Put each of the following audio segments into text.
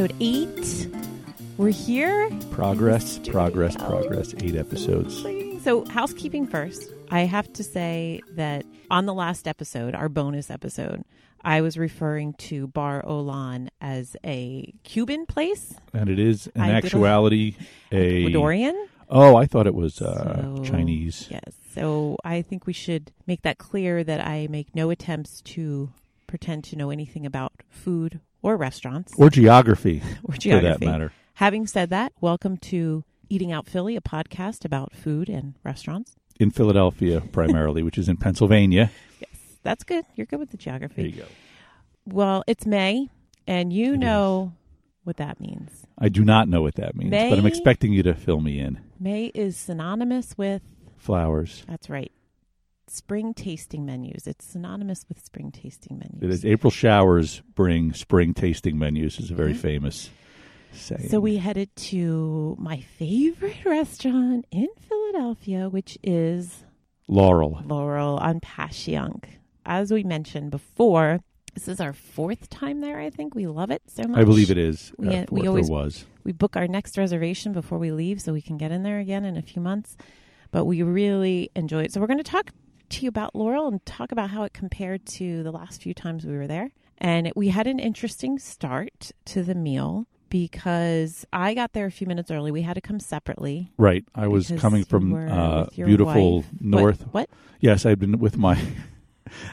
episode eight. We're here. Progress, progress, progress. Eight episodes. So, housekeeping first. I have to say that on the last episode, our bonus episode, I was referring to Bar Olan as a Cuban place, And it is, in I actuality, a. Ecuadorian. Oh, I thought it was uh, So- Chinese. Yes. So, I think we should make that clear that I make no attempts to pretend to know anything about food or restaurants Or geography, or for that matter. Having said that, welcome to Eating Out Philly, a podcast about food and restaurants. In Philadelphia, primarily, which is in Pennsylvania. Yes, that's good. You're good with the geography. There you go. Well, it's May, and you It know what that means. I do not know what that means, but I'm expecting you to fill me in. May is synonymous with, Flowers. that's right, spring tasting menus. It's synonymous with spring tasting menus. It is April showers bring spring tasting menus is a very Mhm. famous saying. So we headed to my favorite restaurant in Philadelphia, which is Laurel. Laurel on Passyunk. As we mentioned before, this is our fourth time there. I think we love it so much. I believe it is. We- uh, we always- was. We book our next reservation before we leave, so we can get in there again in a few months. But we really enjoy it. So we're going to talk to you about Laurel and talk about how it compared to the last few times we were there. And we had an interesting start to the meal because I got there a few minutes early. We had to come separately. Right. I was coming from uh, beautiful wife. north. What? what? Yes, I've been with my.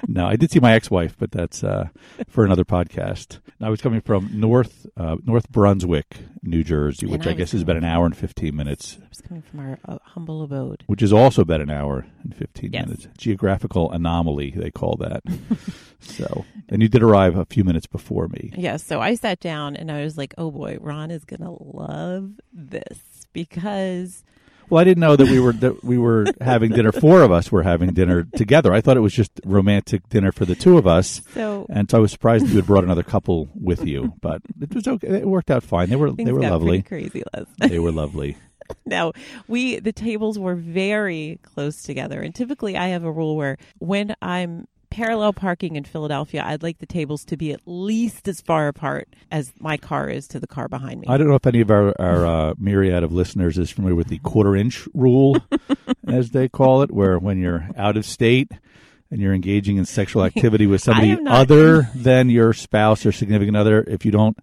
No, I did see my ex-wife, but that's uh, for another podcast. I was coming from North uh, North Brunswick, New Jersey, And which I I, guess is about an hour and fifteen minutes, I was coming from our uh, humble abode. which is also about an hour and fifteen Yes. minutes. Geographical anomaly, they call that. so, and you did arrive a few minutes before me. Yeah, so I sat down and I was like, oh boy, Ron is going to love this because Well, I didn't know that we were that we were having dinner. Four of us were having dinner together. I thought it was just romantic dinner for the two of us. so And so I was surprised that you had brought another couple with you, but it was okay. It worked out fine. They were they were lovely. crazy Les. They were lovely. no, we the tables were very close together, and typically I have a rule where when I'm parallel parking in Philadelphia, I'd like the tables to be at least as far apart as my car is to the car behind me. I don't know if any of our, our uh, myriad of listeners is familiar with the quarter inch rule, as they call it, where when you're out of state and you're engaging in sexual activity with somebody other than your spouse or significant other, if you don't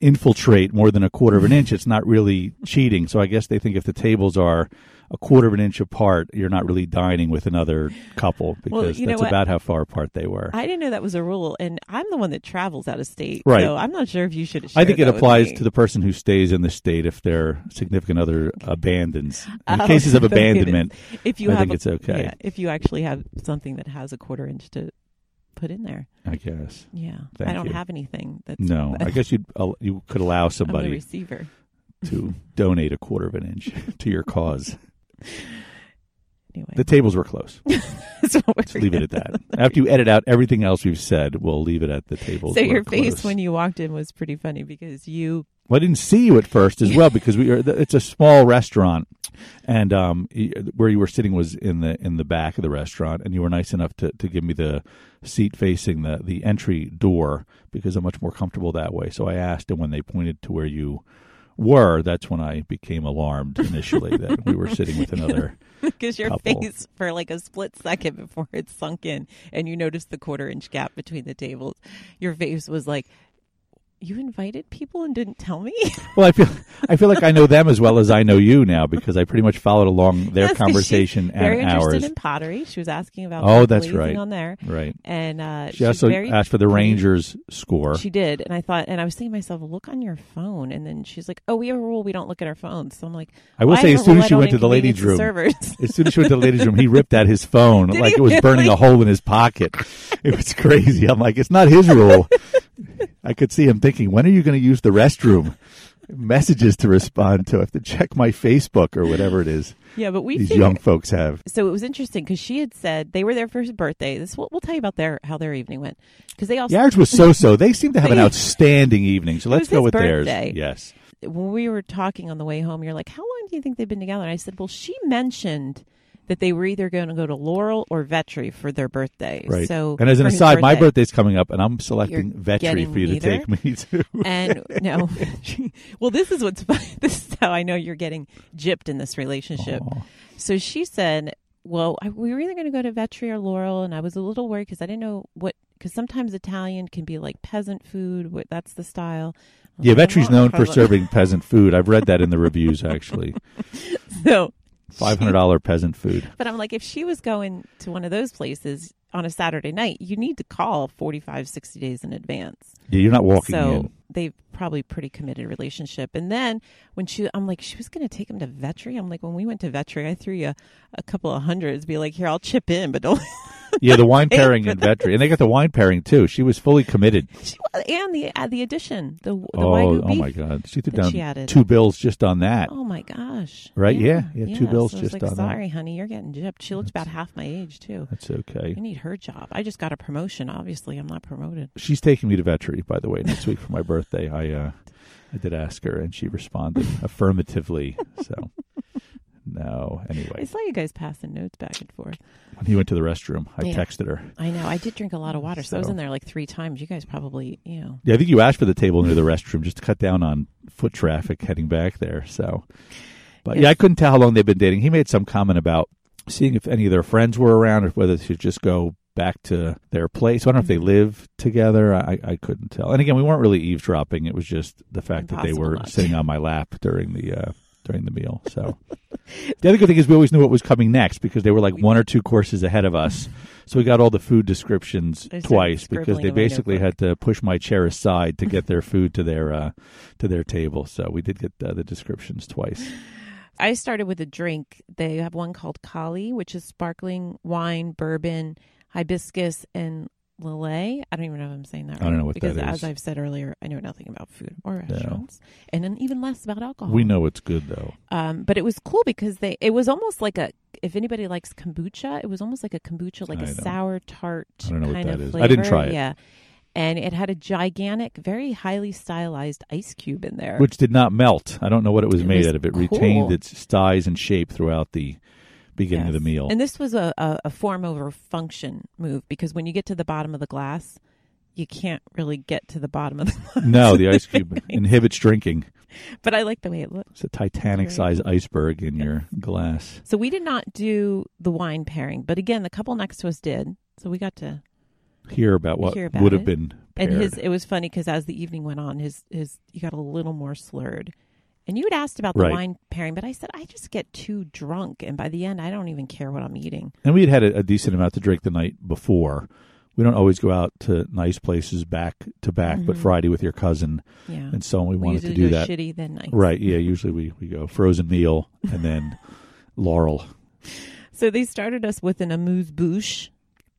infiltrate more than a quarter of an inch, it's not really cheating. So I guess they think if the tables are a quarter of an inch apart, you're not really dining with another couple because you know that's what? about how far apart they were. I didn't know that was a rule, and I'm the one that travels out of state, Right. So I'm not sure if you should. I think it applies to the person who stays in the state if their significant other abandons. In Oh, cases of abandonment, If you I have think a- it's okay. yeah, if you actually have something that has a quarter inch to put in there. I guess. Yeah, Thank I don't you. have anything that's No, I guess you you could allow somebody receiver. to donate a quarter of an inch to your cause. Anyway, The tables were close. That's what Let's leave it at that. After you edit out everything else we've said, we'll leave it at the tables. So your face close. when you walked in was pretty funny because you Well, I didn't see you at first as well because we are. It's a small restaurant, and um, where you were sitting was in the in the back of the restaurant, and you were nice enough to, to give me the seat facing the the entry door because I'm much more comfortable that way. So I asked, and when they pointed to where you were, that's when I became alarmed initially that we were sitting with another. because your Couple. face for like a split second before it sunk in and you noticed the quarter inch gap between the tables, your face was like, "You invited people and didn't tell me." Well, I feel I feel like I know them as well as I know you now because I pretty much followed along their conversation very and interested ours. in pottery. She was asking about Oh, that's right. on there, right. and uh, She also very asked for the. Rangers score. She did, and I thought, and I was thinking to myself, look on your phone, and then she's like, "Oh, we have a rule; we don't look at our phones." So I'm like, I will say, as soon as she went to the ladies' room, as soon as she went to the ladies' room, he ripped out his phone Did like it was burning a hole in his pocket. It was crazy. I'm like, it's not his rule. I could see him thinking, when are you going to use the restroom? Messages to respond to. I have to check my Facebook or whatever it is yeah, but we these figured- young folks have. so it was interesting because she had said they were there for his birthday. This we'll, we'll tell you about their how their evening went because they also Yours was so-so. They seem to have an outstanding evening. So let's go with birthday. theirs. Yes. when we were talking on the way home, you're like, "How long do you think they've been together?" And I said, "Well, she mentioned that they were either going to go to Laurel or Vetri for their birthday. Right. So, and as an aside, my birthday- birthday's coming up, and I'm selecting Vetri for you to take me to. And no, well, this is what's fun. This is how I know you're getting gypped in this relationship. Aw. So she said, "Well, I, we were either going to go to Vetri or Laurel," and I was a little worried because I didn't know what. Because sometimes Italian can be like peasant food. What that's the style. Yeah, Vetri's oh, known for serving peasant food. I've read that in the reviews, actually. So Five hundred dollar peasant food. But I'm like, if she was going to one of those places on a Saturday night, you need to call 45, 60 days in advance. Yeah, you're not walking so in. They've probably pretty committed relationship. And then when she, I'm like, she was going to take him to Vetri. I'm like, when we went to Vetri, I threw you a couple of hundreds, be like, here, I'll chip in, but don't. Yeah, the wine pairing in Vetri, and they got the wine pairing too. She was fully committed. she, was- and the uh, the addition, the the oh, oh my God, she threw down she two bills just on that. Oh my gosh! Right, yeah, yeah, two bills so just like, on that. Sorry, honey, you're getting gypped. She looks about half my age too. That's okay. I need her job. I just got a promotion. Obviously, I'm not promoted. She's taking me to Vetri, by the way, next week for my birthday. I uh, I did ask her, and she responded affirmatively. So, no. I Anyway, saw you guys passing notes back and forth. when he went to the restroom, I Yeah. texted her. I know. I did drink a lot of water, so, I was in there like three times. You guys probably, you know. Yeah, I think you asked for the table near the restroom just to cut down on foot traffic heading back there. So, but yeah, I couldn't tell how long they've been dating. He made some comment about seeing if any of their friends were around or whether they should just go back to their place. I don't know if they Mhm. live together. I, I couldn't tell. And again, we weren't really eavesdropping. It was just the fact that they were not sitting on my lap during the uh, during the meal. So. The other good thing is we always knew what was coming next because they were like one or two courses ahead of us. So we got all the food descriptions twice because they basically had to push my chair aside to get their food to their uh, to their table. So we did get uh, the descriptions twice. I started with a drink. They have one called Kali, which is sparkling wine, bourbon, hibiscus, and Lillet. I don't even know if I'm saying that right. I don't know what because that as. I've said earlier, I know nothing about food or restaurants, and then even less about alcohol. We know it's good though. Um, but it was cool because they it was almost like a if anybody likes kombucha, it was almost like a kombucha, like I a don't- sour tart I don't know what kind that of is. flavor. I didn't try it. Yeah. And it had a gigantic, very highly stylized ice cube in there. Which did not melt. I don't know what it was It made was out of. It cool. retained its size and shape throughout the beginning of the meal. And this was a, a, a form over function move because when you get to the bottom of the glass, you can't really get to the bottom of the glass. no, the ice cube inhibits drinking. But I like the way it looks. It's a Titanic sized iceberg in your glass. So we did not do the wine pairing, but again, the couple next to us did. So we got to Hear about what Hear about would have it. been And his it was funny because as the evening went on, his his he got a little more slurred. And you had asked about the Right. wine pairing, but I said I just get too drunk, and by the end, I don't even care what I'm eating. And we had had a, a decent amount to drink the night before. We don't always go out to nice places back to back, but Mhm. Friday with your cousin Yeah, and so on, we, we wanted to do that. shitty then nice. Right? Yeah. Usually we we go frozen meal and then Laurel. So they started us with an amuse bouche,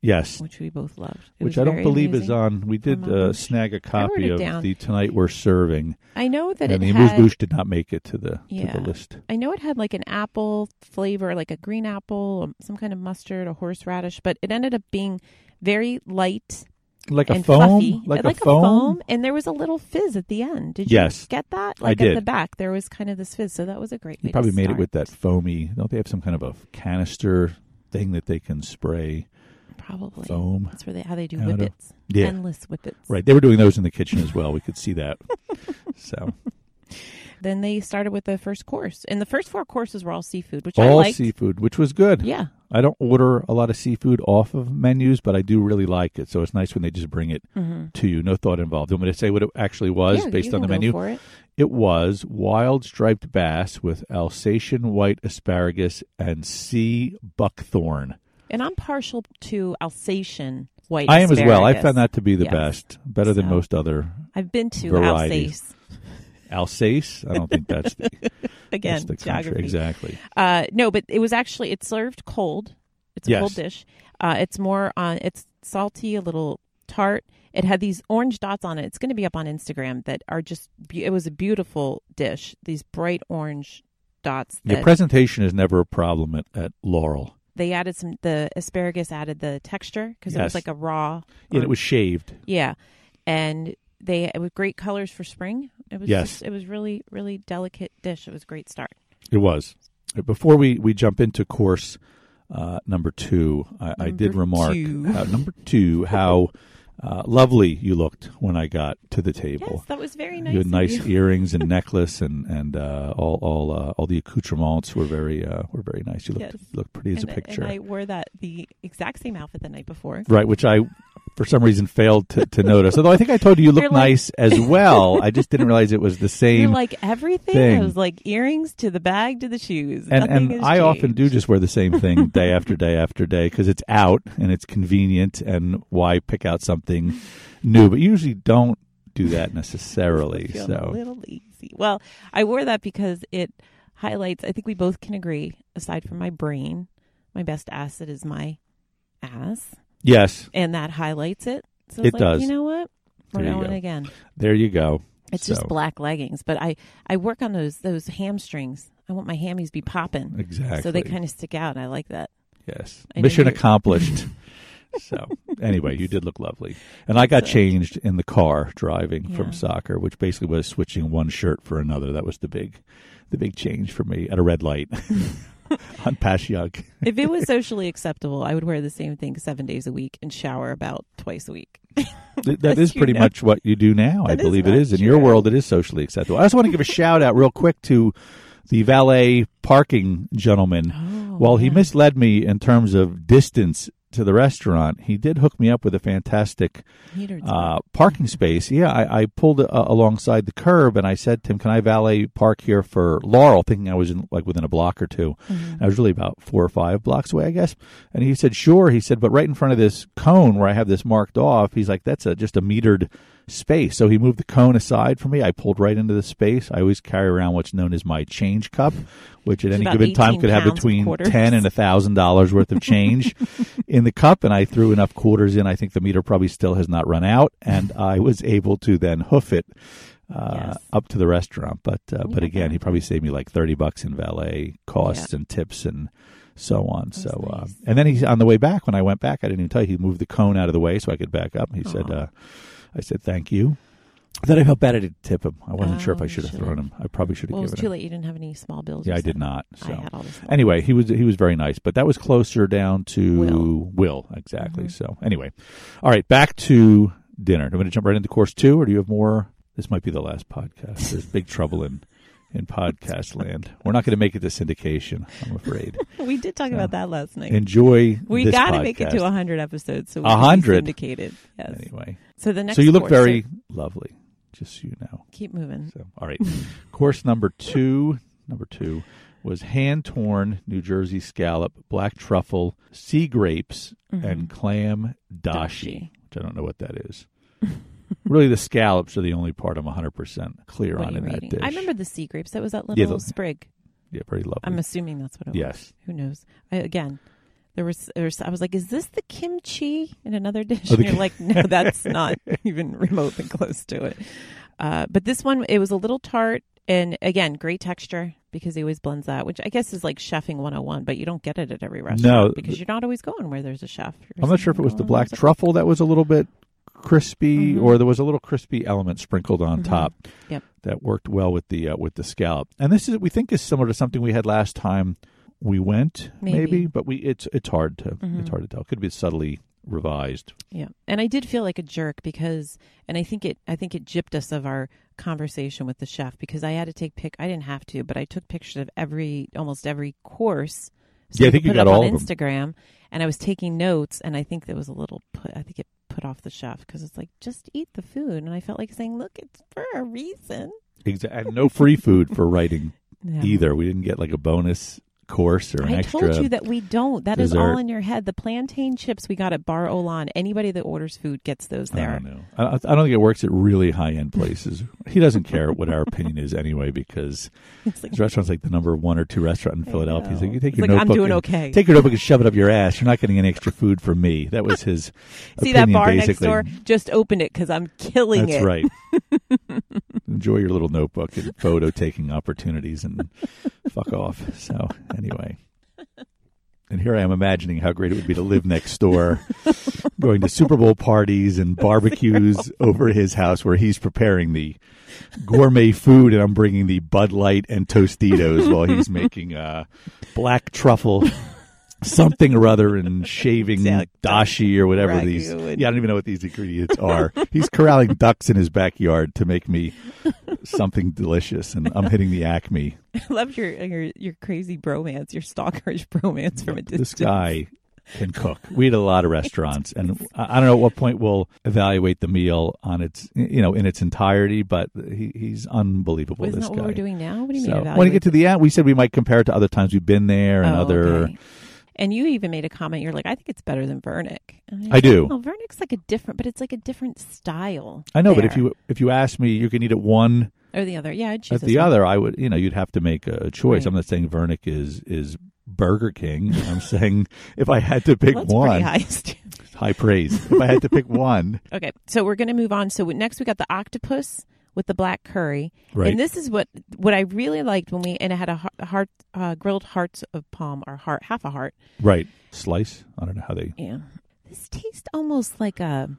Yes, which we both loved. It which I don't believe is on. We did uh, snag a copy of down. the tonight we're serving, I know that and it the amuse had. bouche did not make it to the to the list. I know it had like an apple flavor, like a green apple, um, some kind of mustard, a horseradish, but it ended up being very light Like a and foam, fluffy, like, like a foam. and there was a little fizz at the end. Did you Yes. get that? I Like at the back, there was kind of this fizz, so that was a great. You probably made it with that foamy. Don't they have some kind of a canister thing that they can spray probably. foam? That's where they how they do Out of- whippets, Yeah, endless whippets. right. They were doing those in the kitchen as well. We could see that. so Then they started with the first course, and the first four courses were all seafood, which I all liked. seafood, which was good. Yeah, I don't order a lot of seafood off of menus, but I do really like it. So it's nice when they just bring it mm-hmm. to you, no thought involved. Want me to say what it actually was yeah, based on the menu? For it. It was wild striped bass with Alsatian white asparagus and sea buckthorn. And I'm partial to Alsatian white. I am as well. I found that to be the Yes. best, better than most other I've been to varieties. Alsace Alsace. I don't think that's the, again. that's the country geography. exactly. Uh, no, but it was actually it's served cold. It's a Yes. cold dish. Uh, it's more on. It's salty, a little tart. It had these orange dots on it. It's going to be up on Instagram that are just. Be- it was a beautiful dish. These bright orange dots. That presentation is never a problem at, at Laurel. They added some. The asparagus added the texture because it Yes. was like a raw. Yeah, or- it was shaved. Yeah, and they it was great colors for spring. It was Yes. just, it was really really delicate dish. It was a great start. It was. Before we, we jump into course uh, number two, I, I did remark two. how, number two how uh, lovely you looked when I got to the table. Yes, that was very nice. you had nice you. earrings and necklace and and uh, all all uh, all the accoutrements were very uh, were very nice. You looked Yes. looked pretty as and, a picture, And I wore that the exact same outfit the night before. right? Which I for some reason failed to, to notice. Although I think I told you you look like- nice as well. I just didn't realize it was the You're same. like everything. thing. I was like earrings to the bag to the shoes. and Nothing and I often do just wear the same thing day after day after day because it's out and it's convenient. And why pick out something new? But you usually don't do that necessarily. Feeling a So little lazy. Well, I wore that because it highlights. I think we both can agree. Aside from my brain, my best asset is my ass, yes, and that highlights it. So It like, does. You know what? We're There going go. again. there you go. It's So, just black leggings, but I I work on those those hamstrings. I want my hammies to be popping, exactly. so they kind of stick out. I like that. Yes. I Mission accomplished. so, anyway, you did look lovely. And I got So- changed in the car driving Yeah. from soccer, which basically was switching one shirt for another. That was the big the big change for me at a red light on Passyunk. If it was socially acceptable, I would wear the same thing seven days a week and shower about twice a week. That is pretty know. much what you do now. I believe it is. In your world, it is socially acceptable. I also want to give a shout out real quick to the valet parking gentleman. Oh, While he yeah. misled me in terms of distance to the restaurant, he did hook me up with a fantastic uh, parking space. Yeah, I, I pulled uh, alongside the curb and I said to him, "Can I valet park here for Laurel?" Thinking I was in like within a block or 2 Mhm. I was really about four or five blocks away, I guess. And he said, "Sure." He said, "But right in front of this cone where I have this marked off, he's like, that's a just a metered space." So he moved the cone aside for me. I pulled right into the space. I always carry around what's known as my change cup, which at It's any given time could have between ten and a thousand dollars worth of change in the cup. And I threw enough quarters in. I think the meter probably still has not run out, and I was able to then hoof it. Uh, Yes. up to the restaurant, but uh, but again, he probably saved me like thirty bucks in valet costs and tips and so on. So, uh, and then he on the way back when I went back, I didn't even tell you he moved the cone out of the way so I could back up. He said, uh, "I said thank you." Then I felt bad I didn't tip him. I wasn't sure if Oh, I should have thrown him. I probably should have Well, it was too him. late. You didn't have any small bills. Yeah, I did not. I So had all this. anyway, he was he was very nice, but that was closer down to Will. Will, exactly. Mhm. So anyway, all right, back to dinner. Do you want to jump right into course two, or do you have more? This might be the last podcast. There's big trouble in in podcast land. We're not going to make it to syndication. I'm afraid. we did talk So, about that last night. Enjoy. we got to make it to 100 episodes. So we A can be hundred? syndicated. Yes. Anyway, So the next. so you look very lovely. Just so you know. Keep moving. So, all right. Course number two, number two was hand torn New Jersey scallop, black truffle, sea grapes, Mhm. and clam dashi, Dashi. which I don't know what that is. really, the scallops are the only part I'm 100% clear What on are you in that reading? dish. I remember the sea grapes. That was that little the- sprig. Yeah, pretty lovely. I'm assuming that's what it was. yes. Who knows? I, again, there was, there was. I was like, "Is this the kimchi in another dish?" Oh, and you're like, "No, that's not even remotely close to it." Uh, but this one, it was a little tart, and again, great texture because he always blends that, which I guess is like chefing 101. But you don't get it at every restaurant No, because you're not always going where there's a chef. You're I'm not sure if it was the going black there's a truffle that was a little bit crispy, Mhm. or there was a little crispy element sprinkled on Mhm. top. Yep. That worked well with the uh, with the scallop. And this is we think is similar to something we had last time we went, Maybe. but we it's it's hard to Mhm. it's hard to tell. It could be subtly revised. Yeah, and I did feel like a jerk because, and I think it, I think it gypped us of our conversation with the chef because I had to take pic. I didn't have to, but I took pictures of every, almost every course. Yeah, I think you got it all on. Instagram, and I was taking notes, and I think there was a little put. I think it put off the chef because it's like just eat the food, and I felt like saying, "Look, it's for a reason." Exactly. And no free food for writing Yeah. either. We didn't get like a bonus course or an I extra. told you that we don't. That is dessert. all in your head. The plantain chips we got at Bar Olan. Anybody that orders food gets those I there. don't know. I, I don't think it works at really high end places. he doesn't care what our opinion is anyway because like, his restaurant's like the number one or two restaurant in I Philadelphia. He's like, you take It's your like, I'm notebook. doing and, okay. Take your notebook and shove it up your ass. You're not getting any extra food from me. That was his. See that opinion, bar next basically. door? Just open it because I'm killing That's it. right. Enjoy your little notebook and photo taking opportunities and fuck off. So anyway. And here I am imagining how great it would be to live next door, going to Super Bowl parties and barbecues over his house where he's preparing the gourmet food and I'm bringing the Bud Light and Tostitos while he's making uh, black truffle something or other and shaving Yeah, dashi or whatever ragu these. and- Yeah, I don't even know what these ingredients are. He's corralling ducks in his backyard to make me something delicious, and I'm hitting the Acme. I love your your your crazy bromance, your stalkerish bromance from a distance. This guy can cook. We eat a lot of restaurants, and I I don't know at what point we'll evaluate the meal on its, you know, in its entirety. But he, he's unbelievable. Isn't this that guy. what we're doing now? What do you So, mean? when you get to the end, we said we might compare it to other times we've been there and Oh, other. okay. And you even made a comment. You're like, I think it's better than Vernick. And I do. Well, Vernick's like a different, but it's like a different style. I know, but if you if you ask me, you can eat at one or the other, yeah, I'd choose at the one. other. I would, you know, you'd have to make a choice. Right. I'm not saying Vernick is is Burger King. I'm saying if I had to pick Well, one, high. High praise. if I had to pick one, Okay, so we're going to move on. So next we got the octopus with the black curry, right? and this is what what I really liked when we and it had a heart, uh, grilled hearts of palm or heart half a heart. right. Slice. I don't know how they. Yeah, this tastes almost like a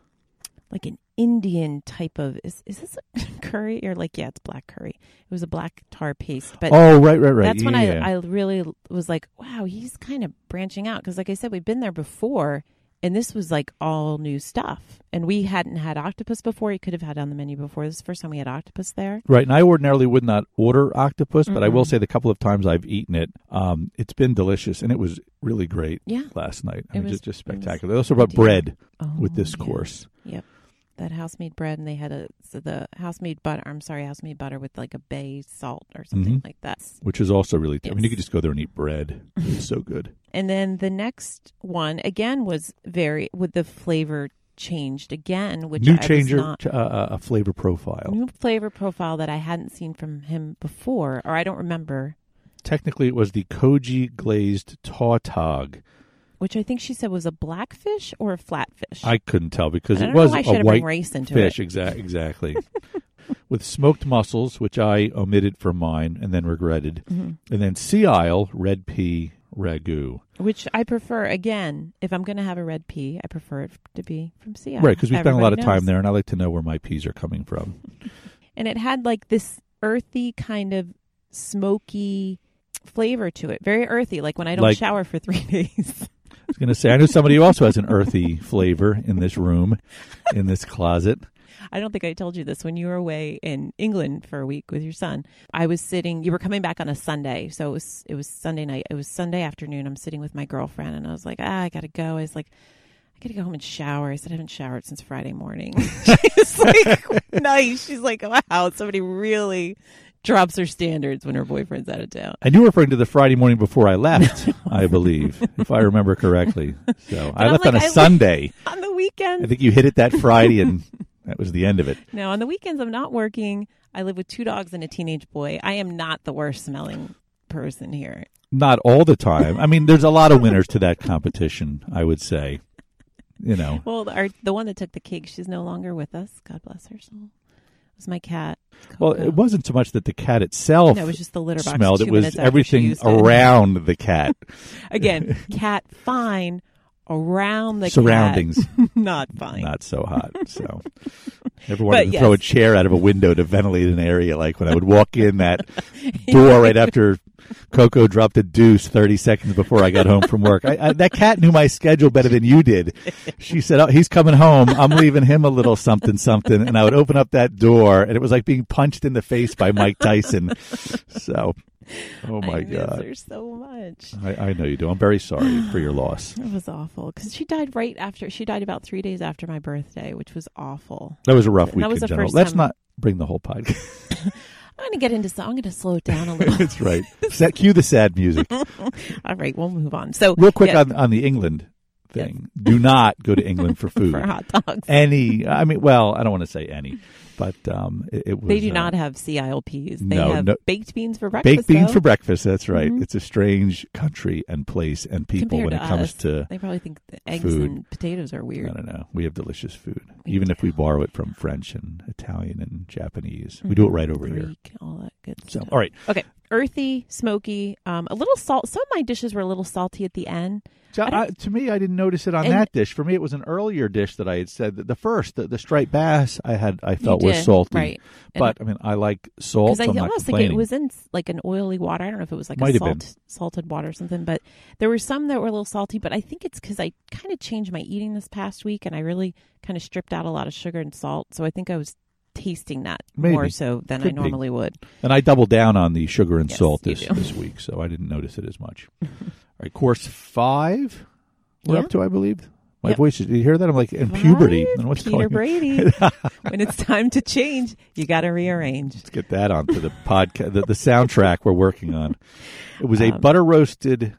like an Indian type of is is this a curry or like yeah it's black curry. It was a black tar paste, but oh, right, right, right. that's when Yeah, yeah. I I really was like wow he's kind of branching out because like I said we've been there before. And this was like all new stuff. And we hadn't had octopus before. You could have had it on the menu before. This is the first time we had octopus there. Right, and I ordinarily would not order octopus, but I will say the couple of times I've eaten it, um, it's been delicious, and it was really great Yeah. last night. I It mean, was- just, just spectacular. They also brought bread Oh, with this yeah. course. Yep. That house made bread, and they had a so the house made butter. I'm sorry, house made butter with like a bay salt or something Mhm. like that. which is also really. I mean, you could just go there and eat bread. It's so good. And then the next one again was very with the flavor changed again, which New I changer, not, uh, a flavor profile. new flavor profile that I hadn't seen from him before, or I don't remember. Technically, it was the koji glazed tautog. Which I think she said was a blackfish or a flatfish. I couldn't tell because it was a should have white race into fish. it. Exa- exactly. With smoked mussels, which I omitted from mine and then regretted, Mhm. and then sea isle red pea ragu. Which I prefer again. If I'm going to have a red pea, I prefer it to be from Sea Isle. Right, because we spent a lot of Everybody time there, and I like to know where my peas are coming from. and it had like this earthy kind of smoky flavor to it. Very earthy, like when I don't Like- shower for three days. I was going to say, I know somebody who also has an earthy flavor in this room, in this closet. I don't think I told you this when you were away in England for a week with your son. I was sitting. You were coming back on a Sunday, so it was it was Sunday night. It was Sunday afternoon. I'm sitting with my girlfriend, and I was like, ah, I gotta go. I was like. I gotta go home and shower. I said I haven't showered since Friday morning. She's like, nice. She's like, wow, somebody really drops her standards when her boyfriend's out of town. And you were referring to the Friday morning before I left, I believe, if I remember correctly. So I I'm left like, on a I- Sunday. On the weekend. I think you hit it that Friday, and that was the end of it. no, on the weekends I'm not working. I live with two dogs and a teenage boy. I am not the worst smelling person here. Not all the time. I mean, there's a lot of winners to that competition, I would say. You know, Well, our, the one that took the cake, she's no longer with us. God bless her soul. Was my cat. well, it wasn't so much that the cat itself No, it was just the litter box. smelled. It was minutes after she everything used it. around the cat, Again, cat fine around the surroundings. not fine. not so hot. So never wanted But to throw a chair out of a window to ventilate an area. Like when I would walk in that door right after Coco dropped a deuce thirty seconds before I got home from work. I, I, that cat knew my schedule better than you did. She said, "Oh, he's coming home. I'm leaving him a little something, something." And I would open up that door, and it was like being punched in the face by Mike Tyson. So, oh my I miss god. her so much. I, I know you do. I'm very sorry for your loss. It was awful because she died right after. She died about three days after my birthday, which was awful. That was a rough week. That was in the general. first Let's time- not bring the whole podcast. I'm going to get into. so- I'm going to slow it down a little. That's right. Set, cue the sad music. All right, we'll move on. So Real quick yeah, on on the England thing. Do not go to England for food. for hot dogs. Any, I mean, well, I don't want to say any, but um, it, it was. They do uh, not have peas. They no, have no- baked beans for breakfast. baked beans though. for breakfast. That's right. Mhm. It's a strange country and place and people Compared when it comes us. to. They probably think the eggs food. and potatoes are weird. I don't know. We have delicious food, We even if we borrow it from French and Italian and Japanese. We do it right over here. All that good So, stuff. all right. Okay, earthy, smoky, um, a little salt. Some of my dishes were a little salty at the end. So I I, to me, I didn't notice it on And- that dish. For me, it was an earlier dish that I had said that the first, the, the striped bass, I had I felt was salty. right? And- But I mean, I like salt. because I so I'm almost think it was in like an oily water. I don't know if it was like Might a salt, salted water or something, but there were some that were a little salty. But I think it's because I kind of changed my eating this past week, and I really kind of stripped out a lot of sugar and salt. So I think I was tasting that Maybe. more so than I Could be. normally would. And I doubled down on the sugar and Yes, salt this this week, so I didn't notice it as much. Right, course five, we're Yeah. up to, I believe. My Yep. voice. Did you hear that? I'm like in puberty. And what's Peter? Brady. when it's time to change, you got to rearrange. Let's get that onto the podcast, the, the soundtrack we're working on. It was a Um, butter roasted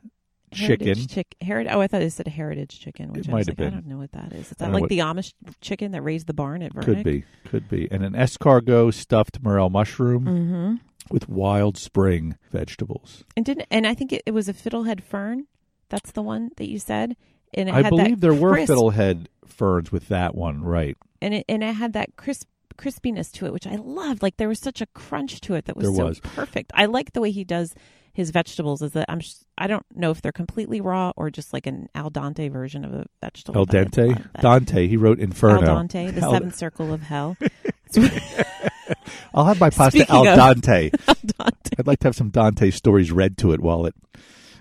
chicken. Heritage chick, oh, I thought it said heritage chicken, which It I was might have like, I don't know what that is. Is that like know the Amish chicken that raised the barn at Vernick? Could be, could be, and an escargot stuffed morel mushroom Mm-hmm. With wild spring vegetables. And didn't and I think it, it was a fiddlehead fern. That's the one that you said. And it I had believe that there were crisp, fiddlehead ferns with that one, right? and it and it had that crisp crispiness to it, which I loved. Like there was such a crunch to it that was There so was. perfect. I like the way he does his vegetables. Is that I'm I don't know if they're completely raw or just like an al dente version of a vegetable. Al dente. Dante. He wrote Inferno. Al dente, the Al- seventh circle of hell. I'll have my pasta Speaking al dente. Al dente. I'd like to have some Dante stories read to it while it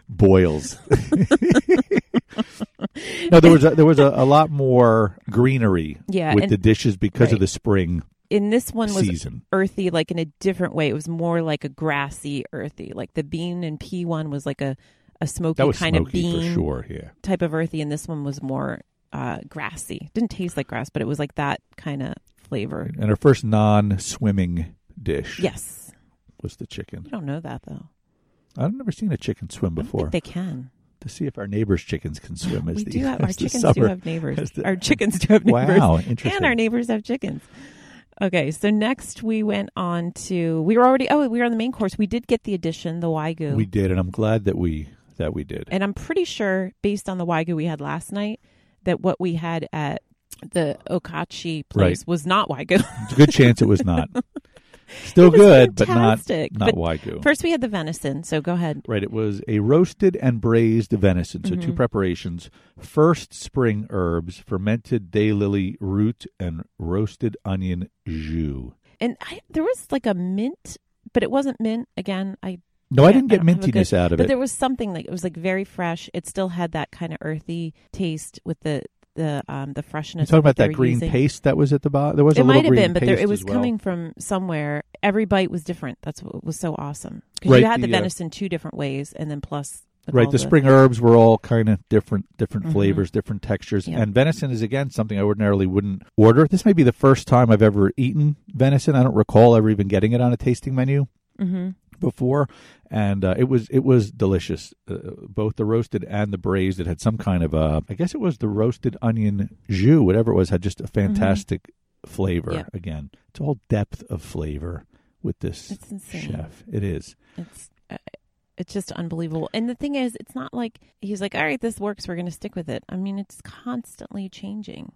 boils. no, there was a, there was a, a lot more greenery Yeah, with and- the dishes because of the spring And this one was season. earthy, like in a different way. It was more like a grassy, earthy. Like the bean and pea one was like a a smoky kind of bean for sure. Yeah, type of earthy, and this one was more uh, grassy. Didn't taste like grass, but it was like that kind of flavor. and our first non-swimming dish Yes, was the chicken. you don't know that though. I've never seen a chicken swim I before. they can. to see if our neighbors' chickens can swim as we the do have our chickens do summer- have neighbors. the- our chickens do have neighbors. Wow, interesting. and our neighbors have chickens. Okay, so next we went on to we were already oh we were on the main course. We did get the addition the wagyu. we did, and I'm glad that we that we did. And I'm pretty sure, based on the wagyu we had last night, that what we had at the Okachi place Right. was not wagyu. It's a good chance it was not. Still good, but not not But wagyu. First, we had the venison. So go ahead. Right, it was a roasted and braised venison. So Mm-hmm. two preparations: first spring herbs, fermented daylily root, and roasted onion jus. And I, there was like a mint, but it wasn't mint. Again, I No, I didn't get I don't have a mintiness good- out of but it. But there was something like it was like very fresh. It still had that kind of earthy taste with the the um the You freshness. talking about that green using. paste that was at the bottom? There was a It little might have been, but there, it was well. coming from somewhere. Every bite was different. That's what was so awesome because Right, you had the, the, uh, venison two different ways, and then plus Right, all the spring herbs were all kind of different, different Mhm. flavors, different textures, Yeah. and venison is again something I ordinarily wouldn't order. This may be the first time I've ever eaten venison. I don't recall ever even getting it on a tasting menu hmm before, and uh, it was it was delicious. Uh, both the roasted and the braised. It had some kind of a, I guess it was the roasted onion jus, whatever it was, had just a fantastic flavor. Mm-hmm. Yeah. Again, it's all depth of flavor with this chef. It is. It's uh, it's just unbelievable. And the thing is, it's not like he's like, "All right, this works. We're going to stick with it." I mean, it's constantly changing.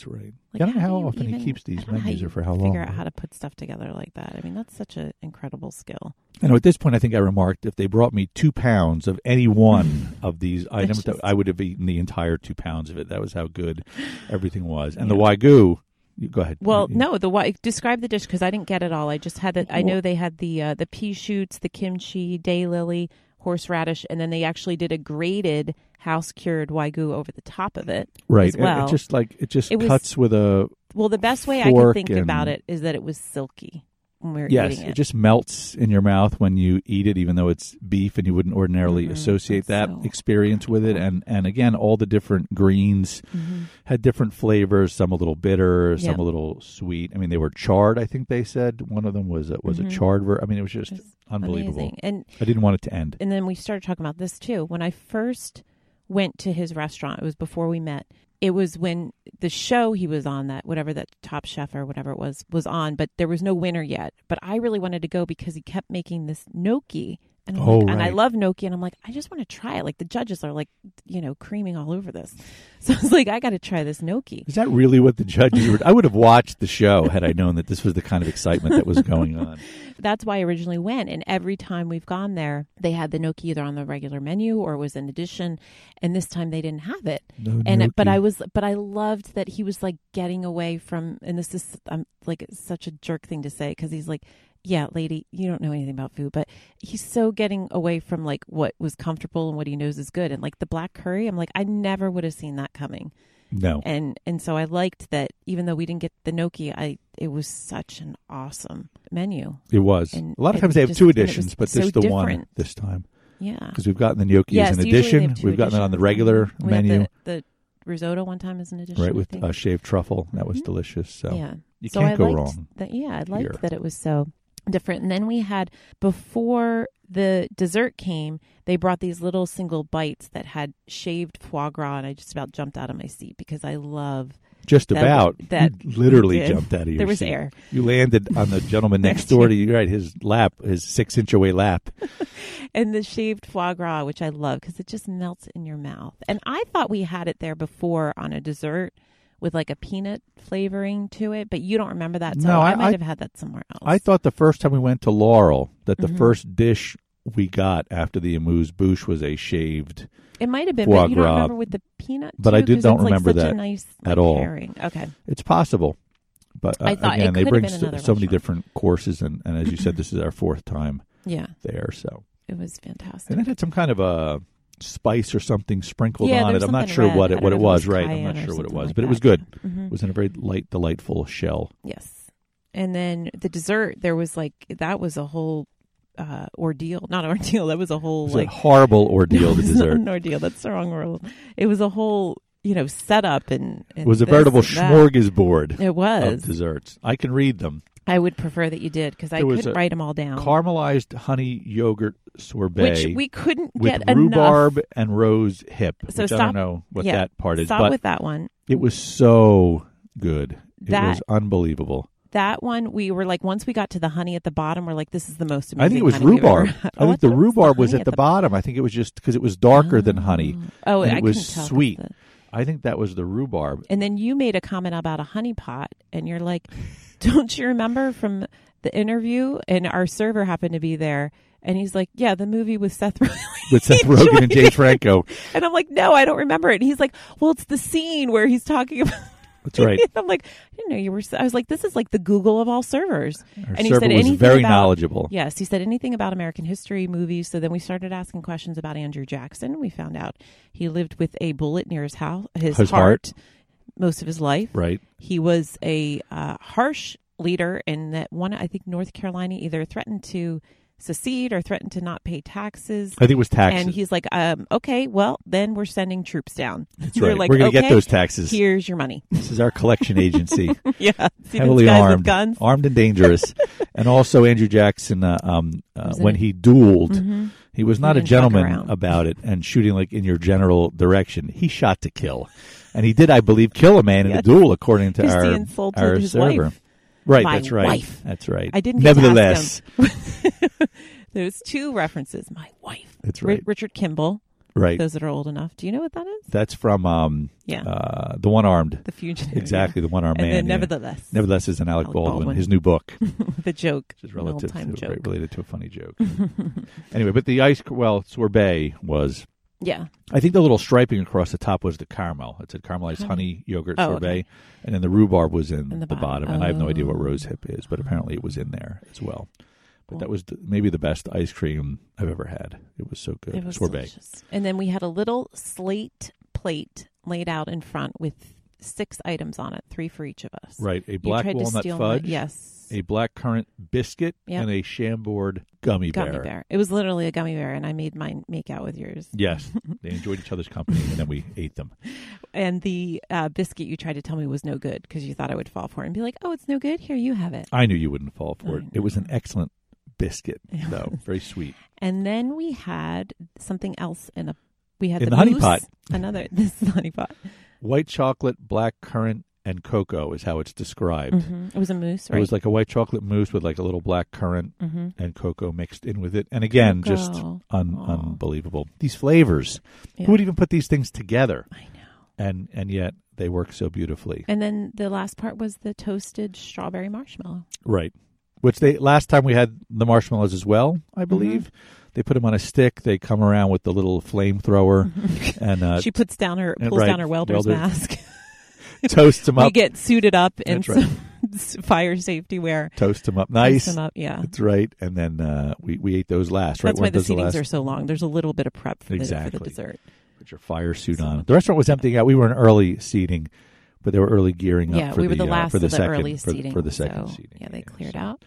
That's right. Like, I don't know how how do often even- he keeps these don't know how menus or for how long. Figure out how to put stuff together like that. I mean, that's such an incredible skill. And at this point, I think I remarked if they brought me two pounds of any one of these items, just- I would have eaten the entire two pounds of it. That was how good everything was. And the wagyu, you, go ahead. Well, You- no, the why describe the dish because I didn't get it all. I just had it. I know they had the uh, the pea shoots, the kimchi, daylily, horseradish, and then they actually did a grated house cured wagyu over the top of it. right. well. It just like it just It was- cuts with a Well, the best way I can think and- about it is that it was silky when we were yes. eating It. it. just melts in your mouth when you eat it, even though it's beef, and you wouldn't ordinarily Mhm. associate that so- experience with it. And and again, all the different greens Mhm. had different flavors. Some a little bitter, some a little sweet. I mean, they were charred. I think they said one of them was a, was Mhm. a charred. Ver- I mean, it was just It was unbelievable. Amazing. And I didn't want it to end. and then we started talking about this too. When I first went to his restaurant, it was before we met. It was when the show he was on that whatever that Top Chef or whatever it was was on, but there was no winner yet. But I really wanted to go because he kept making this gnocchi And, Oh, like, and I love gnocchi, and I'm like, I just want to try it. Like the judges are like, you know, creaming all over this. So I was like, I got to try this gnocchi. Is that really what the judges were? I would have watched the show had I known that this was the kind of excitement that was going on. That's why I originally went. And every time we've gone there, they had the gnocchi either on the regular menu or was an addition. And this time they didn't have it. No and it, but. I was, but I loved that he was like getting away from, and this is, I'm like it's such a jerk thing to say because he's like, yeah, lady, you don't know anything about food, but he's so getting away from like what was comfortable and what he knows is good. And like the black curry, I'm like, I never would have seen that coming. no. And and so I liked that even though we didn't get the gnocchi, I it was such an awesome menu. It was. And a lot of times they have two editions, but so this the one this time Yeah. because we've gotten the gnocchi Yes, as an usually they have addition. We've gotten it on the regular We had menu, the, the risotto one time as an addition. right, with uh, shaved truffle. That was Mhm. delicious. So yeah. you so can't I go wrong. That, yeah, I liked here. that it was so different. And then we had before the dessert came, they brought these little single bites that had shaved foie gras, and I just about jumped out of my seat because I love. Just That- about. that you literally jumped out of your There was seat. air, You landed on the gentleman next door to you, right? His lap, his six inch away lap. and the shaved foie gras, which I love because it just melts in your mouth. And I thought we had it there before on a dessert with like a peanut flavoring to it, but you don't remember that. So No, I, I- might I- have had that somewhere else. I thought the first time we went to Laurel that the Mhm. first dish we got after the amuse bouche was a shaved it might have been, foie but you don't gras. remember with the peanut. But too? I did- don't like, remember such that a nice at all. pairing. Okay, It's possible, but uh, I thought it again, they bring so, so many different courses, and, and as you said, this is our fourth time yeah, there. So, it was fantastic. and it had some kind of a spice or something sprinkled Yeah, on it. I'm not sure red. what it what it was. Right, I'm not sure what it was, like but it was good. Mhm. It was in a very light, delightful shell. Yes. And then the dessert, there was like that was a whole uh, ordeal. Not an ordeal. That was a whole was like a horrible ordeal. The dessert. an ordeal. That's the wrong word. It was a whole you know setup and, and It was a veritable smorgasbord It of was. desserts. I can read them. I would prefer that you did because I couldn't write them all down. Caramelized honey yogurt sorbet which we couldn't with get rhubarb enough. and rose hip. So which I stop- don't know what yeah, that part is, Stop but with that one. it was so good. It That- was unbelievable. That one, we were like, once we got to the honey at the bottom, we're like, this is the most amazing. I think it was honey we've ever rhubarb. I Oh, think the was rhubarb was at the bottom. I think it was just because it was darker than oh. honey. Oh, and I it was couldn't tell 'cause sweet. the- I think that was the rhubarb. And then you made a comment about a honey pot, and you're like, "Don't you remember from the interview?" And our server happened to be there, and he's like, "Yeah, the movie with Seth Rogen." With Seth Rogen and Jay Franco. and I'm like, "No, I don't remember it." And he's like, "Well, it's the scene where he's talking about." That's right. I'm like, "I didn't know you were." I was like, "This is like the Google of all servers." Our And he server said was anything very about- knowledgeable. Yes, he said anything about American history movies. So then we started asking questions about Andrew Jackson. We found out he lived with a bullet near his house, his, His heart. Most of his life. Right. He was a uh, harsh leader in that one, I think North Carolina either threatened to secede or threatened to not pay taxes. I think it was taxes. And he's like, um, okay, well, then we're sending troops down. That's right. like, We're going to okay, get those taxes. Here's your money. This is our collection agency. yeah. See heavily guys armed, guns? armed and dangerous. and also Andrew Jackson, uh, um, uh, when he dueled, Mhm. he was not a gentleman about it and shooting like in your general direction. He shot to kill, and he did, I believe, kill a man in a duel, according to our our server. wife. Right, My that's right. wife. That's right. I didn't Nevertheless, There's two references. My wife. that's Ri- right. Richard Kimball. Right. Those that are old enough. Do you know what that is? That's from um, Yeah. uh, the one armed. the fugitive. Exactly, the one armed And man. then yeah. nevertheless, Nevertheless, is an Alec, Alec Baldwin, Baldwin. his new book, the joke. which is relative to joke. related to a funny joke. anyway, but the ice well sorbet was Yeah. I think the little striping across the top was the caramel. It said caramelized Honey. yogurt Oh, sorbet, okay. and then the rhubarb was in, In the, the bottom. And I have no idea what Oh. rose hip is, but apparently it was in there as well. But Cool. that was maybe the best ice cream I've ever had. It was so good. It was sorbet. delicious. And then we had a little slate plate laid out in front with six items on it, three for each of us. Right, a black walnut steal my- fudge, yes. a black currant biscuit, Yep. and a Chambord gummy, gummy bear. bear. It was literally a gummy bear, and I made mine make out with yours. Yes, they enjoyed each other's company, and then we ate them. And the uh, biscuit you tried to tell me was no good because you thought I would fall for it and be like, "Oh, it's no good. Here, you have it." I knew you wouldn't fall for I it. It was an excellent biscuit, though, very sweet. And then we had something else in a. We had In the, the honey pot. Another this is the honey pot. White chocolate, black currant, and cocoa is how it's described. hmm It was a mousse, right? It was like a white chocolate mousse with like a little black currant mm-hmm. and cocoa mixed in with it. And again, just un- unbelievable. These flavors. Yeah. Who would even put these things together? I know. And and yet they work so beautifully. And then the last part was the toasted strawberry marshmallow. Right. Which they last time we had the marshmallows as well, I believe. They put them on a stick. They come around with the little flamethrower and uh, she puts down her pulls right, down her welder's welder. mask. toast them up. we get suited up in right. some fire safety wear. toast them up Toast nice. them up, yeah. That's right. And then uh, we we ate those last. Right. That's why Weren't the those the seatings are so long. There's a little bit of prep for, the, for the dessert. Put your fire suit on. The restaurant was emptying out. We were in early seating, but they were early gearing up. Yeah, for we were the, the uh, last for the of the second, early for, seating. for the second so, seating. Yeah, they cleared so- out.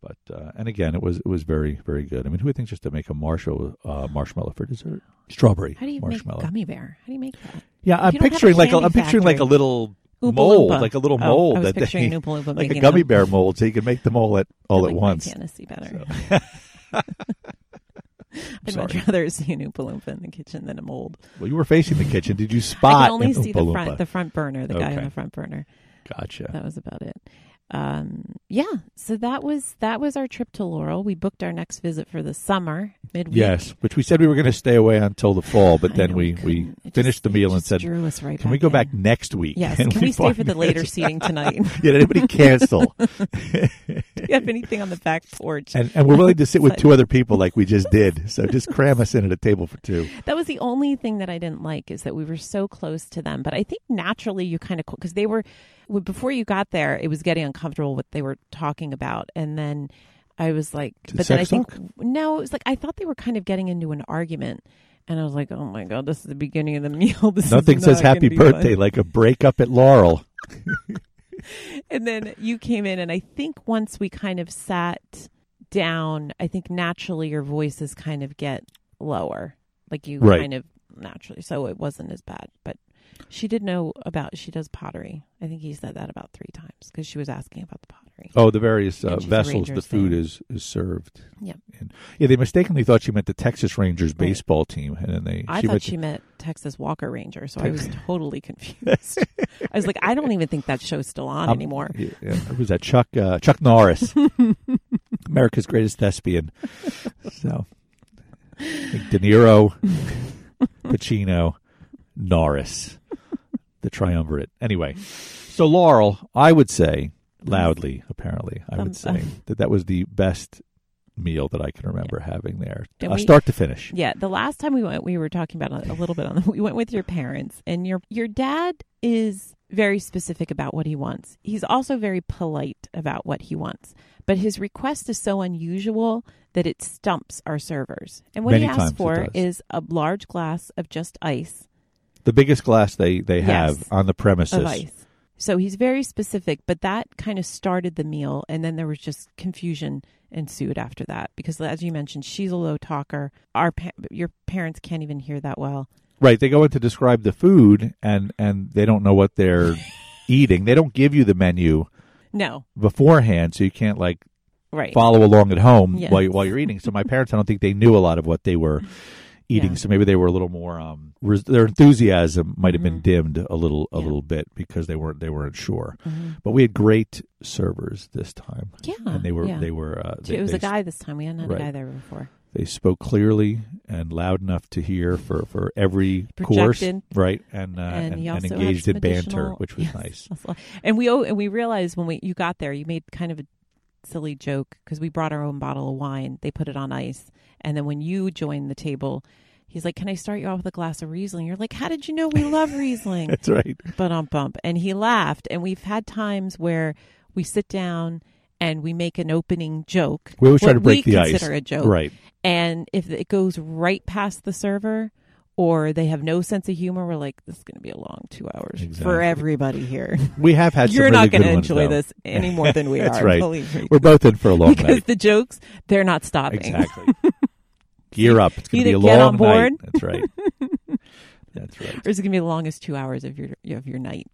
But uh, and again, it was it was very very good. I mean, who would think just to make a marshmallow uh, marshmallow for dessert? Strawberry How do you marshmallow. make gummy bear? How do you make that? Yeah, I'm picturing like a, I'm picturing like a little Oompa mold, Loompa. like a little Oh, mold I was that they, like a gummy them. bear mold, so you can make them all at all I at once. Fantasy better. So- I'd much rather see an Oompa Loompa in the kitchen than a mold. Well, you were facing the kitchen. Did you I spot? can only see Oompa the front, Loompa? the front burner, the guy Okay. on the front burner. Gotcha. That was about it. Um, yeah, so that was that was our trip to Laurel. We booked our next visit for the summer midweek. Yes, which we said we were going to stay away until the fall, but then know we, we couldn't. Finished just- the meal and said, right "Can we go back next week?" Yes. Can we stay for the later seating tonight? Did anybody cancel? Do you have anything on the back porch? and and we're willing to sit with two other people like we just did. So just cram us in at a table for two. That was the only thing that I didn't like is that we were so close to them. But I think naturally you kind of because they were before you got there, it was getting uncomfortable what they were talking about, and then I was like, Did but then I think talk? no, it was like I thought they were kind of getting into an argument, and I was like, oh my god, this is the beginning of the meal. This Nothing says happy gonna fun. birthday like a breakup at Laurel. And then you came in and i think once we kind of sat down i think naturally your voices kind of get lower like you Right. kind of naturally so it wasn't as bad but she did know about she does pottery i think he said that about three times because she was asking about the pottery Oh, the various uh, And vessels the food fan. is is served. Yep. in. Yeah, they mistakenly thought she meant the Texas Rangers Right. baseball team, and then they i she thought she to- meant texas walker ranger so i was totally confused i was like i don't even think that show's still on Um, anymore Yeah, yeah. Who was that? Chuck uh, Chuck Norris, America's greatest thespian. So, De Niro, Pacino, Norris, the triumvirate. Anyway, so Laurel, I would say loudly, apparently, I would Um, say that that was the best meal that I can remember having there, And uh, we- start to finish. Yeah, the last time we went, we were talking about a, a little bit on. The, we went with your parents, and your your dad is very specific about what he wants. He's also very polite about what he wants, but his request is so unusual that it stumps our servers. And what Many he times asks it for does. is a large glass of just ice The biggest glass they they Yes. have on the premises. of ice. So he's very specific, but that kind of started the meal, and then there was just confusion ensued after that because, as you mentioned, she's a low talker. Our pa- your parents can't even hear that well. Right, they go in to describe the food and and they don't know what they're eating. They don't give you the menu No, beforehand, so you can't like right. follow along at home Yes. while you, while you're eating. So my parents, I don't think they knew a lot of what they were eating. Yeah. So maybe they were a little more um res- their enthusiasm might have been Mhm. dimmed a little a Yeah. little bit because they weren't they weren't sure. Mhm. But we had great servers this time, Yeah, and they were yeah. they were uh, they, it was they, a guy this time. We hadn't had Right. a guy there before. they spoke clearly and loud enough to hear for for every course, right? And uh, and, and, and engaged in banter, which was Yes, nice. that's a lot. And we and we realized when we you got there, you made kind of a silly joke because we brought our own bottle of wine. They put it on ice, and then when you joined the table. He's like, "Can I start you off with a glass of Riesling?" You're like, "How did you know we love Riesling?" That's right. but on bump and he laughed and we've had times where we sit down and we make an opening joke We always try to break the ice. consider a joke Right. and if it goes right past the server or they have no sense of humor we're like this is going to be a long two hours Exactly. for everybody here We have had you're some really not going to enjoy though. this any more than we That's are right. believe me We're both in for a long because night. the jokes they're not stopping Exactly. Gear up. It's going to be a get long on board. night. That's right. That's right. or is it going to be the longest two hours of your of your night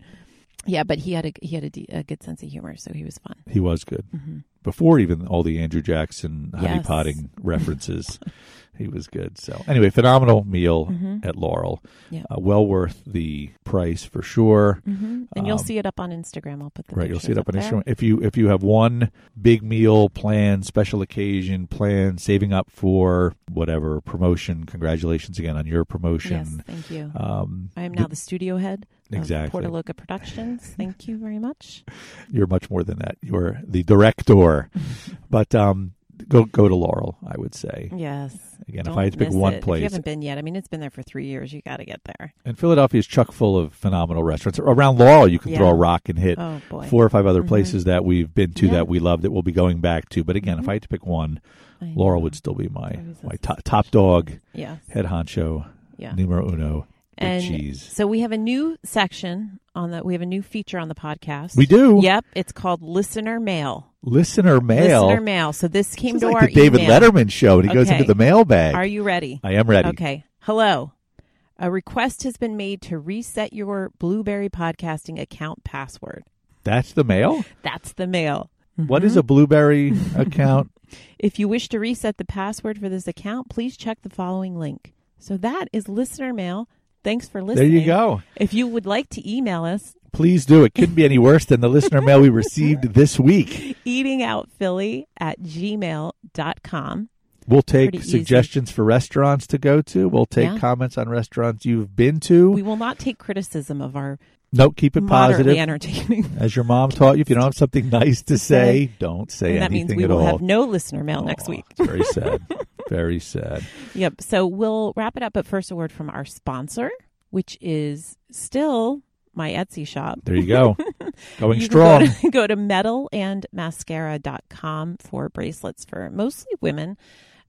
Yeah, but he had a he had a, de- a good sense of humor, so he was fun. He was good hmm before even all the Andrew Jackson honey Yes. potting references. He was good. So anyway, phenomenal meal Mhm. at Laurel. Yeah. Uh, well worth the price for sure. hmm And you'll Um, see it up on Instagram. I'll put the Right, you'll see it pictures up on. Instagram. If you if you have one big meal plan, special occasion plan, saving up for whatever promotion, congratulations again on your Yes, promotion. thank you. Um, I am now the studio head Exactly. of Portaloca Productions. Thank you very much. you're much more than that. You're the director. but um, go go to Laurel, I would say. Yes. Again, Don't if I had to pick one it. If place, you haven't been yet, I mean, it's been there for three years. You got to get there. and Philadelphia is chock full of phenomenal restaurants. Around Laurel, you can Yeah. throw a rock and hit Oh four or five other Mhm. places that we've been to Yeah. that we love that we'll be going back to. But again, if Mhm. I had to pick one. Laurel would still be my my top, top dog, Yes. head honcho, Yeah. numero uno, And cheese. so we have a new section on the. We have a new feature on the podcast. We do Yep, it's called Listener Mail. Listener mail. Listener Mail. So this came It's to like our the David email. Letterman show, and he goes into the mailbag. Are you ready? I am ready. Okay. Hello. A request has been made to reset your Blubrry podcasting account password. That's the mail. That's the mail. What is mm-hmm. a Blubrry account? If you wish to reset the password for this account, please check the following link. So that is listener mail. Thanks for listening. There you go. If you would like to email us, Please do. It couldn't be any worse than the listener mail we received this week. eatingoutphilly at gmail.com. We'll take Pretty easy. suggestions for restaurants to go to. We'll take Yeah. comments on restaurants you've been to. We will not take criticism of our nope, keep it positive. entertaining. As your mom taught you, if you don't have something nice to say, don't say and that means anything we will all. have no listener mail next week. very sad. very sad. Yep. So we'll wrap it up, but first a word from our sponsor, which is still my Etsy shop. There you go. Going You strong. Go to, go to metalandmascara.com for bracelets for mostly women,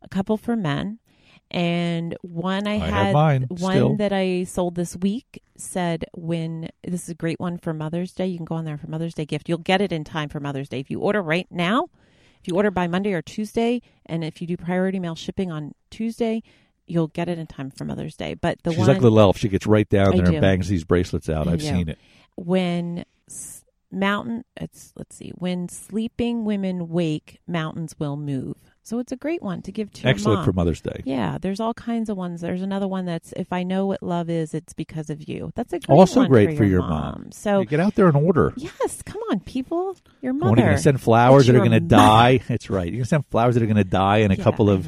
a couple for men. And one I, I had, have mine one still. that I sold this week said when this is a great one for Mother's Day. You can go on there for Mother's Day gift. You'll get it in time for Mother's Day. If you order right now, if you order by Monday or Tuesday, and if you do priority mail shipping on Tuesday, you'll get it in time for Mother's Day. But the She's one like little elf. She gets right down I there do. and bangs these bracelets out. I I've do. seen it. when mountain it's let's see when sleeping women wake mountains will move so it's a great one to give to your Excellent mom. for Mother's Day. yeah there's all kinds of ones there's another one that's if i know what love is it's because of you that's a great Also great for, for your, your mom. so You get out there and order. yes come on people your When are you mother going to send flowers It's that are going to mother. die? It's right. You can send flowers that are going to die in a Yeah, couple of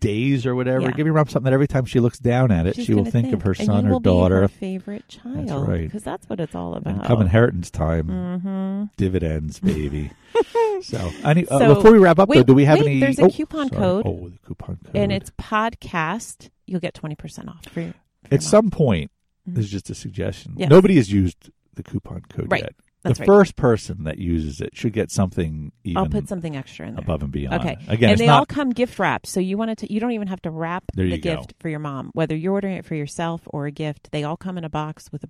days or whatever. Yeah. Give your mom something that every time she looks down at it, She's she will gonna think, of her son or daughter. her favorite child That's right. because that's what it's all about and come inheritance time, mm-hmm. dividends, baby. so, any, uh, So, before we wrap up, though, do we have wait, any? There's a oh, coupon sorry. code. Oh, the coupon code. and it's podcast you'll get 20% off for your, for at some point. Mhm. This is just a suggestion. Yes. Nobody has used the coupon code Right. yet. That's the right. first person that uses it should get something even I'll put something extra in there. above and beyond. Okay. Again, and they not. all come gift wrapped, so you want to. You don't even have to wrap the go. gift for your mom, whether you're ordering it for yourself or a gift. They all come in a box with a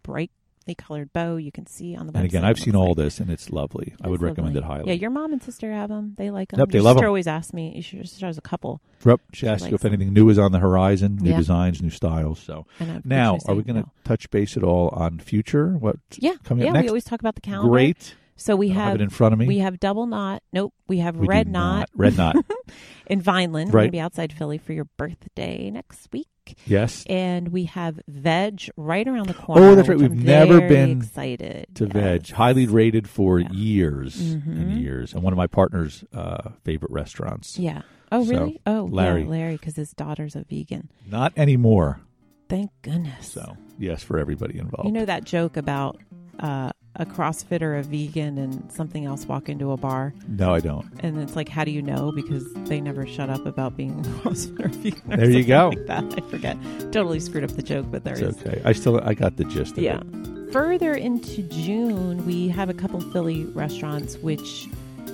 brightly colored bow. You can see on the website. and again, I've seen all this, and it's lovely. I would It's recommend it highly. Yeah, your mom and sister have them. They like them. Yep, they your love sister 'em. always asks me. Your sister has a couple. Yep. She She asked you if anything new is on the horizon, new Yeah. designs, new styles. So now, what should I are we going to No. touch base at all on future? What Yeah, coming yeah. up next? We always talk about the calendar. Great. So we have, have, it in front of me. we have double knot. Nope. We have We red not. knot Red knot. in Vineland. We're Right. gonna be outside Philly for your birthday next week. Yes. and we have Vedge right around the corner. Oh, that's right. We've I'm never been excited To Yes. Vedge, highly rated for Yeah. years and Mhm. years, and one of my partner's uh, favorite restaurants. Yeah. Oh, So, really? oh, Larry. yeah, Larry, because his daughter's a vegan. Not anymore. Thank goodness. So yes, for everybody involved. you know that joke about uh, a CrossFitter, or a vegan, and something else walk into a bar, no, I don't. and it's like, how do you know? Because they never shut up about being a CrossFitter, or vegan. Or There you go. Like that. I forget. Totally screwed up the joke, but there is. It's okay. I still I got the gist of Yeah. it. Further into June, we have a couple Philly restaurants, which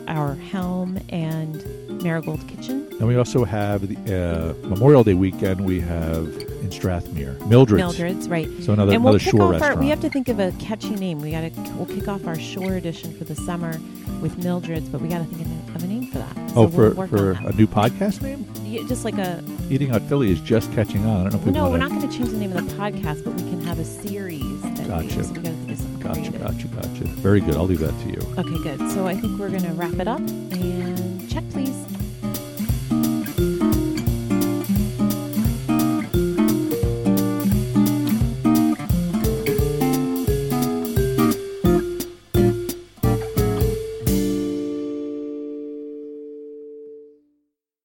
are Helm and Marigold Kitchen. And we also have the uh, Memorial Day weekend. We have in Strathmere, Mildred's. Mildred's, right. So another and we'll another shore restaurant. our. We have to think of a catchy name. We got to. We'll kick off our shore edition for the summer with Mildred's, but we got to think of a, name for that. So oh, we'll for a new podcast name? Yeah, just like a. Eating Out Philly is just catching on. I don't know if we No, want we're not going to change the name of the podcast, but we can have a series. That Gotcha. So we Gotcha, gotcha, gotcha. Very good. I'll leave that to you. Okay, good. So I think we're going to wrap it up and check, please.